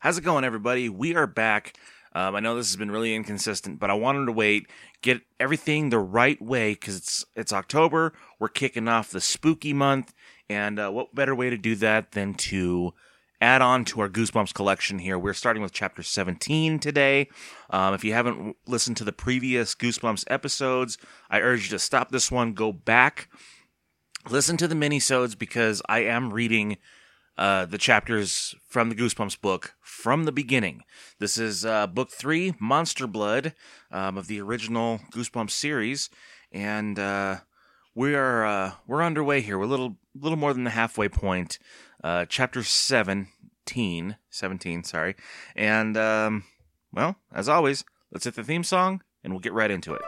How's it going, everybody? We are back. Um, I know this has been really inconsistent, but I wanted to wait, get everything the right way because it's it's October. We're kicking off the spooky month, and uh, what better way to do that than to add on to our Goosebumps collection here? We're starting with chapter 17 today. Um, if you haven't listened to the previous Goosebumps episodes, I urge you to stop this one, go back, listen to the minisodes because I am reading uh, the chapters from the Goosebumps book from the beginning. This is uh, book three, Monster Blood, um, of the original Goosebumps series, and uh, we are uh, we're underway here. We're a little little more than the halfway point. Uh, chapter 17, 17, sorry, and um, well, as always, let's hit the theme song, and we'll get right into it.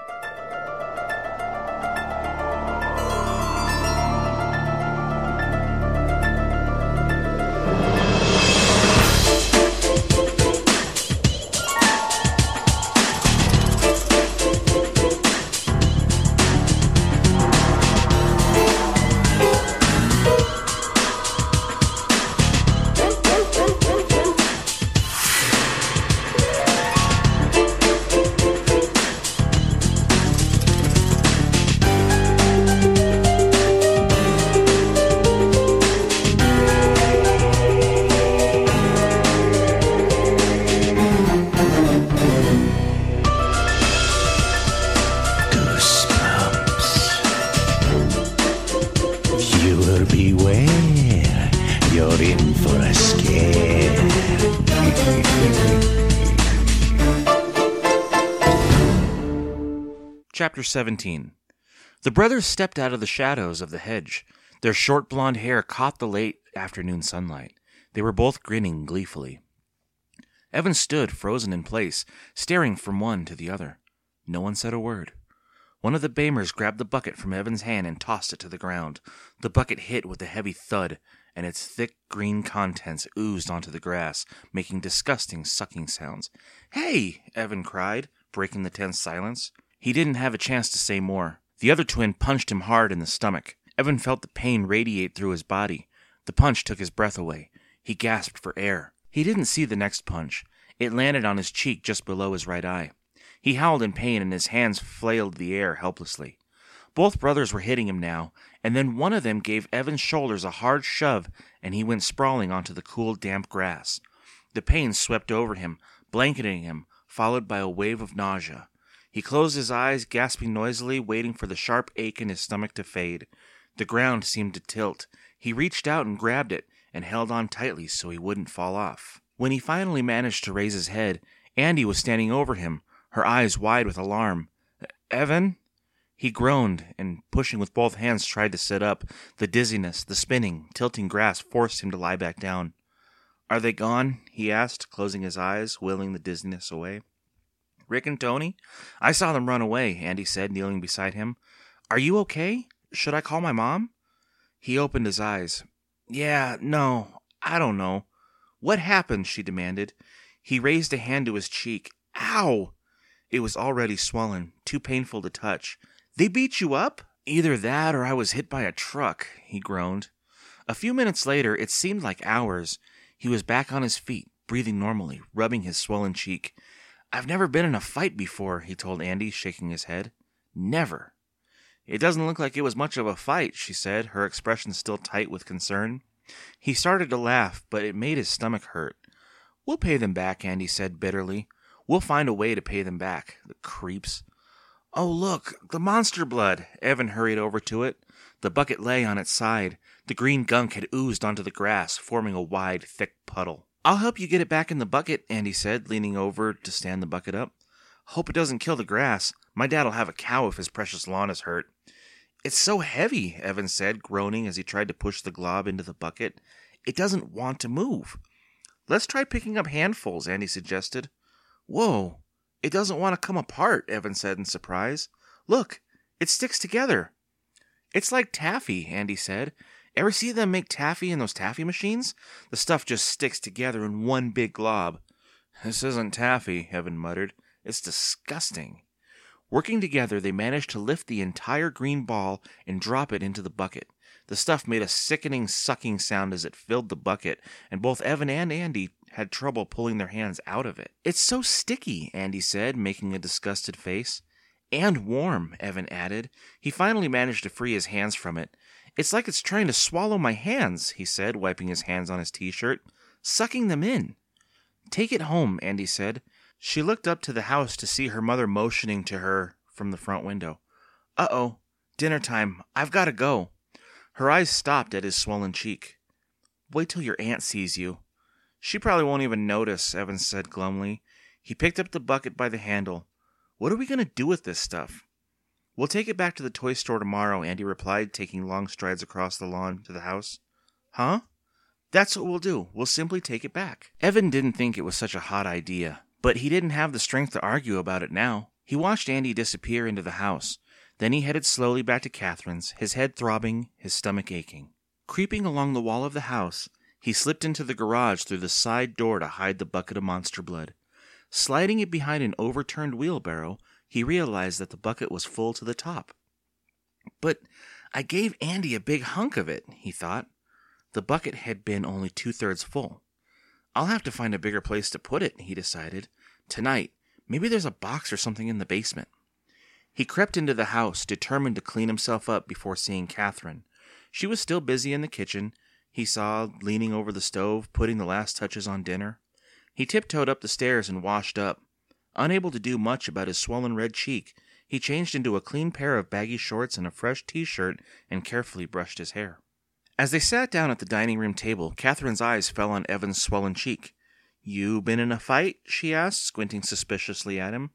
Chapter 17 The brothers stepped out of the shadows of the hedge. Their short blond hair caught the late afternoon sunlight. They were both grinning gleefully. Evan stood frozen in place, staring from one to the other. No one said a word. One of the Beymers grabbed the bucket from Evan's hand and tossed it to the ground. The bucket hit with a heavy thud, and its thick green contents oozed onto the grass, making disgusting sucking sounds. Hey! Evan cried, breaking the tense silence. He didn't have a chance to say more. The other twin punched him hard in the stomach. Evan felt the pain radiate through his body. The punch took his breath away. He gasped for air. He didn't see the next punch. It landed on his cheek just below his right eye. He howled in pain and his hands flailed the air helplessly. Both brothers were hitting him now, and then one of them gave Evan's shoulders a hard shove and he went sprawling onto the cool, damp grass. The pain swept over him, blanketing him, followed by a wave of nausea. He closed his eyes, gasping noisily, waiting for the sharp ache in his stomach to fade. The ground seemed to tilt. He reached out and grabbed it and held on tightly so he wouldn't fall off. When he finally managed to raise his head, Andy was standing over him, her eyes wide with alarm. Evan? He groaned and, pushing with both hands, tried to sit up. The dizziness, the spinning, tilting grass forced him to lie back down. Are they gone? he asked, closing his eyes, willing the dizziness away. Rick and Tony? I saw them run away, Andy said, kneeling beside him. Are you okay? Should I call my mom? He opened his eyes. Yeah, no, I don't know. What happened? she demanded. He raised a hand to his cheek. Ow! It was already swollen, too painful to touch. They beat you up? Either that or I was hit by a truck, he groaned. A few minutes later, it seemed like hours. He was back on his feet, breathing normally, rubbing his swollen cheek. I've never been in a fight before, he told Andy, shaking his head. Never. It doesn't look like it was much of a fight, she said, her expression still tight with concern. He started to laugh, but it made his stomach hurt. We'll pay them back, Andy said bitterly. We'll find a way to pay them back. The creeps. Oh, look, the monster blood. Evan hurried over to it. The bucket lay on its side. The green gunk had oozed onto the grass, forming a wide, thick puddle. I'll help you get it back in the bucket, Andy said, leaning over to stand the bucket up. Hope it doesn't kill the grass. My dad'll have a cow if his precious lawn is hurt. It's so heavy, Evan said, groaning as he tried to push the glob into the bucket. It doesn't want to move. Let's try picking up handfuls, Andy suggested. Whoa, it doesn't want to come apart, Evan said in surprise. Look, it sticks together. It's like taffy, Andy said. Ever see them make taffy in those taffy machines? The stuff just sticks together in one big glob. This isn't taffy, Evan muttered. It's disgusting. Working together, they managed to lift the entire green ball and drop it into the bucket. The stuff made a sickening sucking sound as it filled the bucket, and both Evan and Andy had trouble pulling their hands out of it. It's so sticky, Andy said, making a disgusted face. And warm, Evan added. He finally managed to free his hands from it. It's like it's trying to swallow my hands, he said, wiping his hands on his t shirt, sucking them in. Take it home, Andy said. She looked up to the house to see her mother motioning to her from the front window. Uh oh, dinner time. I've got to go. Her eyes stopped at his swollen cheek. Wait till your aunt sees you. She probably won't even notice, Evans said glumly. He picked up the bucket by the handle. What are we going to do with this stuff? We'll take it back to the toy store tomorrow, Andy replied, taking long strides across the lawn to the house. Huh? That's what we'll do. We'll simply take it back. Evan didn't think it was such a hot idea, but he didn't have the strength to argue about it now. He watched Andy disappear into the house. Then he headed slowly back to Kathryn's, his head throbbing, his stomach aching. Creeping along the wall of the house, he slipped into the garage through the side door to hide the bucket of monster blood. Sliding it behind an overturned wheelbarrow, he realized that the bucket was full to the top. But I gave Andy a big hunk of it, he thought. The bucket had been only two thirds full. I'll have to find a bigger place to put it, he decided. Tonight, maybe there's a box or something in the basement. He crept into the house, determined to clean himself up before seeing Kathryn. She was still busy in the kitchen, he saw leaning over the stove, putting the last touches on dinner. He tiptoed up the stairs and washed up. Unable to do much about his swollen red cheek, he changed into a clean pair of baggy shorts and a fresh t shirt and carefully brushed his hair. As they sat down at the dining room table, Kathryn's eyes fell on Evan's swollen cheek. You been in a fight? she asked, squinting suspiciously at him.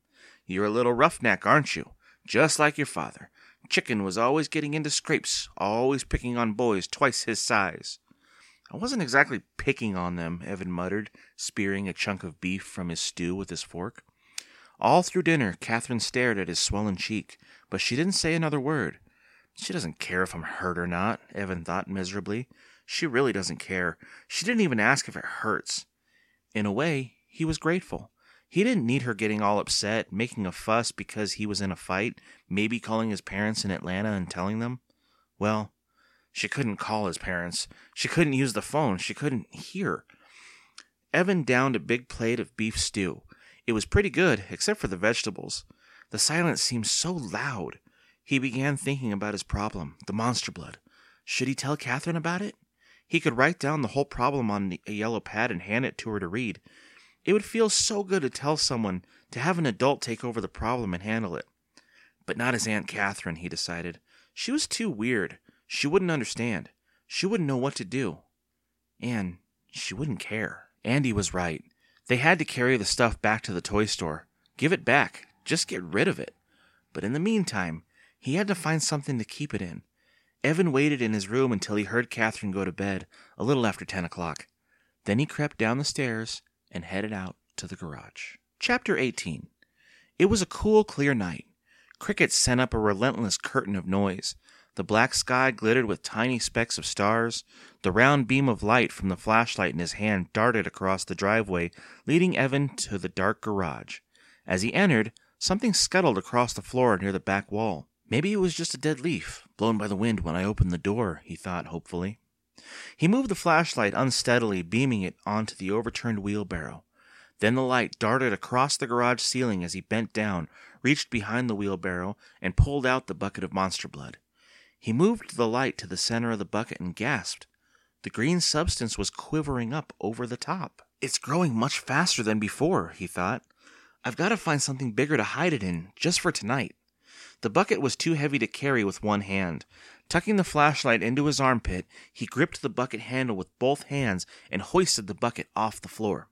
You're a little roughneck, aren't you? Just like your father. Chicken was always getting into scrapes, always picking on boys twice his size. I wasn't exactly picking on them, Evan muttered, spearing a chunk of beef from his stew with his fork. All through dinner, Kathryn stared at his swollen cheek, but she didn't say another word. She doesn't care if I'm hurt or not, Evan thought miserably. She really doesn't care. She didn't even ask if it hurts. In a way, he was grateful. He didn't need her getting all upset, making a fuss because he was in a fight, maybe calling his parents in Atlanta and telling them. Well, she couldn't call his parents. She couldn't use the phone. She couldn't hear. Evan downed a big plate of beef stew. It was pretty good, except for the vegetables. The silence seemed so loud. He began thinking about his problem, the monster blood. Should he tell Kathryn about it? He could write down the whole problem on a yellow pad and hand it to her to read. It would feel so good to tell someone, to have an adult take over the problem and handle it. But not his Aunt Kathryn, he decided. She was too weird. She wouldn't understand. She wouldn't know what to do. And she wouldn't care. Andy was right. They had to carry the stuff back to the toy store. Give it back. Just get rid of it. But in the meantime, he had to find something to keep it in. Evan waited in his room until he heard Kathryn go to bed, a little after ten o'clock. Then he crept down the stairs and headed out to the garage. Chapter 18 It was a cool, clear night. Crickets sent up a relentless curtain of noise. The black sky glittered with tiny specks of stars. The round beam of light from the flashlight in his hand darted across the driveway, leading Evan to the dark garage. As he entered, something scuttled across the floor near the back wall. Maybe it was just a dead leaf, blown by the wind when I opened the door, he thought hopefully. He moved the flashlight unsteadily, beaming it onto the overturned wheelbarrow. Then the light darted across the garage ceiling as he bent down, reached behind the wheelbarrow, and pulled out the bucket of monster blood. He moved the light to the center of the bucket and gasped. The green substance was quivering up over the top. It's growing much faster than before, he thought. I've got to find something bigger to hide it in, just for tonight. The bucket was too heavy to carry with one hand. Tucking the flashlight into his armpit, he gripped the bucket handle with both hands and hoisted the bucket off the floor.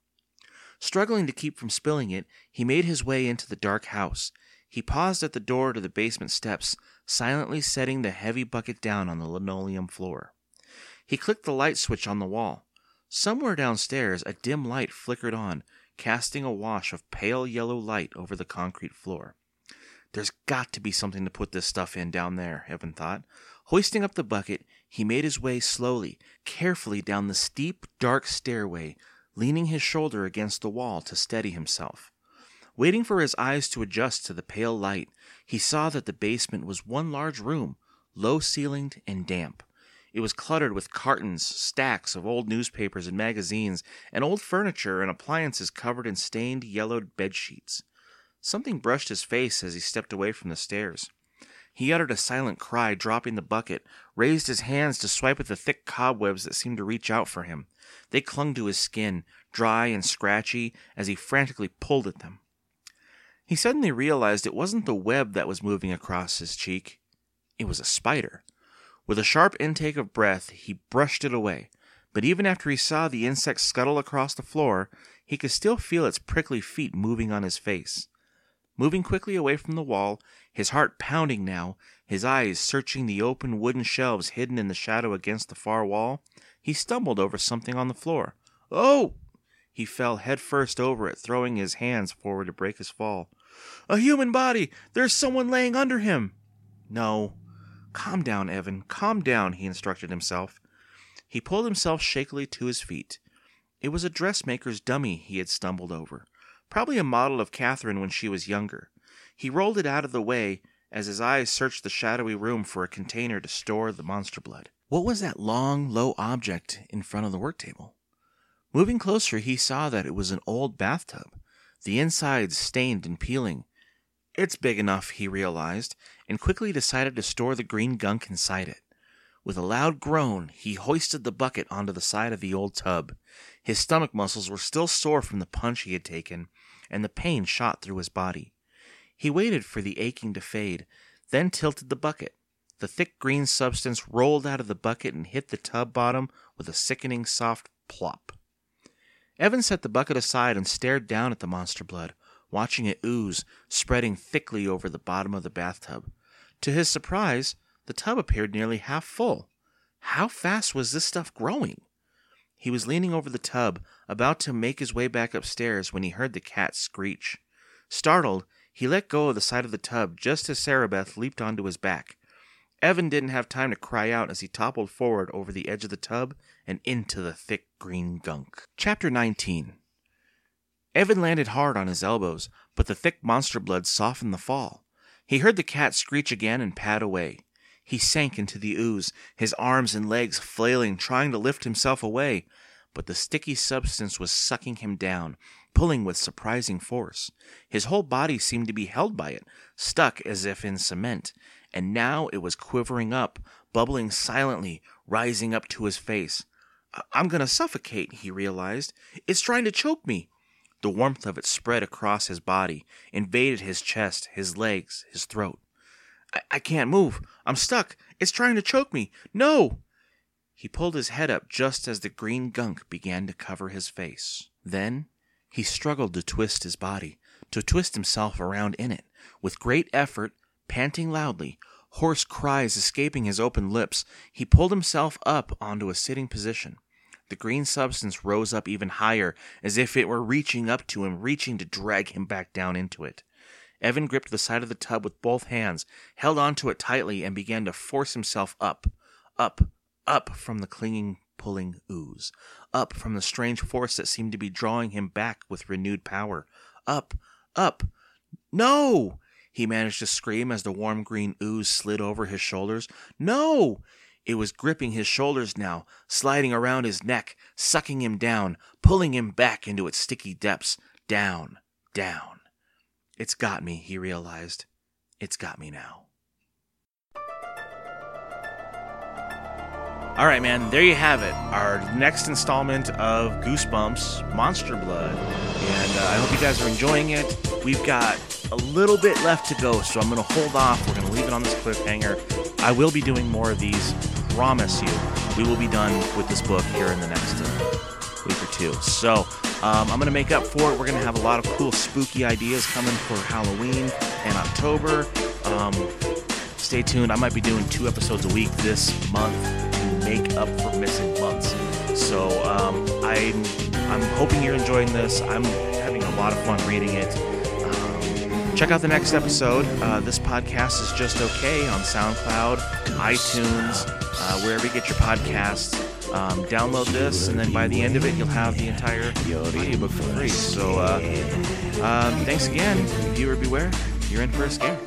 Struggling to keep from spilling it, he made his way into the dark house. He paused at the door to the basement steps, silently setting the heavy bucket down on the linoleum floor. He clicked the light switch on the wall. Somewhere downstairs, a dim light flickered on, casting a wash of pale yellow light over the concrete floor. There's got to be something to put this stuff in down there, Evan thought. Hoisting up the bucket, he made his way slowly, carefully down the steep, dark stairway, leaning his shoulder against the wall to steady himself. Waiting for his eyes to adjust to the pale light, he saw that the basement was one large room, low ceilinged and damp. It was cluttered with cartons, stacks of old newspapers and magazines, and old furniture and appliances covered in stained, yellowed bed sheets. Something brushed his face as he stepped away from the stairs. He uttered a silent cry, dropping the bucket, raised his hands to swipe at the thick cobwebs that seemed to reach out for him. They clung to his skin, dry and scratchy, as he frantically pulled at them. He suddenly realized it wasn't the web that was moving across his cheek, it was a spider. With a sharp intake of breath, he brushed it away, but even after he saw the insect scuttle across the floor, he could still feel its prickly feet moving on his face. Moving quickly away from the wall, his heart pounding now, his eyes searching the open wooden shelves hidden in the shadow against the far wall, he stumbled over something on the floor. Oh! He fell headfirst over it, throwing his hands forward to break his fall. A human body! There's someone laying under him! No. Calm down, Evan. Calm down, he instructed himself. He pulled himself shakily to his feet. It was a dressmaker's dummy he had stumbled over, probably a model of Kathryn when she was younger. He rolled it out of the way as his eyes searched the shadowy room for a container to store the monster blood. What was that long, low object in front of the work table? Moving closer, he saw that it was an old bathtub, the insides stained and peeling. It's big enough, he realized, and quickly decided to store the green gunk inside it. With a loud groan, he hoisted the bucket onto the side of the old tub. His stomach muscles were still sore from the punch he had taken, and the pain shot through his body. He waited for the aching to fade, then tilted the bucket. The thick green substance rolled out of the bucket and hit the tub bottom with a sickening soft plop. Evan set the bucket aside and stared down at the monster blood, watching it ooze, spreading thickly over the bottom of the bathtub. To his surprise, the tub appeared nearly half full. How fast was this stuff growing? He was leaning over the tub, about to make his way back upstairs, when he heard the cat screech. Startled, he let go of the side of the tub just as Sarabeth leaped onto his back. Evan didn't have time to cry out as he toppled forward over the edge of the tub and into the thick green gunk. Chapter 19 Evan landed hard on his elbows, but the thick monster blood softened the fall. He heard the cat screech again and pad away. He sank into the ooze, his arms and legs flailing, trying to lift himself away, but the sticky substance was sucking him down, pulling with surprising force. His whole body seemed to be held by it, stuck as if in cement, and now it was quivering up, bubbling silently, rising up to his face. I'm going to suffocate, he realized. It's trying to choke me. The warmth of it spread across his body, invaded his chest, his legs, his throat. I, I can't move. I'm stuck. It's trying to choke me. No! He pulled his head up just as the green gunk began to cover his face. Then he struggled to twist his body, to twist himself around in it. With great effort, panting loudly, hoarse cries escaping his open lips, he pulled himself up onto a sitting position. The green substance rose up even higher, as if it were reaching up to him, reaching to drag him back down into it. Evan gripped the side of the tub with both hands, held onto it tightly, and began to force himself up, up, up from the clinging, pulling ooze, up from the strange force that seemed to be drawing him back with renewed power, up, up. No! He managed to scream as the warm green ooze slid over his shoulders. No! It was gripping his shoulders now, sliding around his neck, sucking him down, pulling him back into its sticky depths. Down, down. It's got me, he realized. It's got me now. All right, man, there you have it. Our next installment of Goosebumps Monster Blood. And uh, I hope you guys are enjoying it. We've got a little bit left to go, so I'm going to hold off. We're going to leave it on this cliffhanger. I will be doing more of these promise you, we will be done with this book here in the next uh, week or two. So um, I'm going to make up for it. We're going to have a lot of cool, spooky ideas coming for Halloween and October. Um, stay tuned. I might be doing two episodes a week this month make up for missing months. So um, I'm I'm hoping you're enjoying this. I'm having a lot of fun reading it. Um, check out the next episode. Uh, this podcast is just okay on SoundCloud, iTunes uh, wherever you get your podcasts. Um, download this, and then by the end of it, you'll have the entire audiobook for free. So, uh, um, thanks again, viewer beware. You're in for a scare.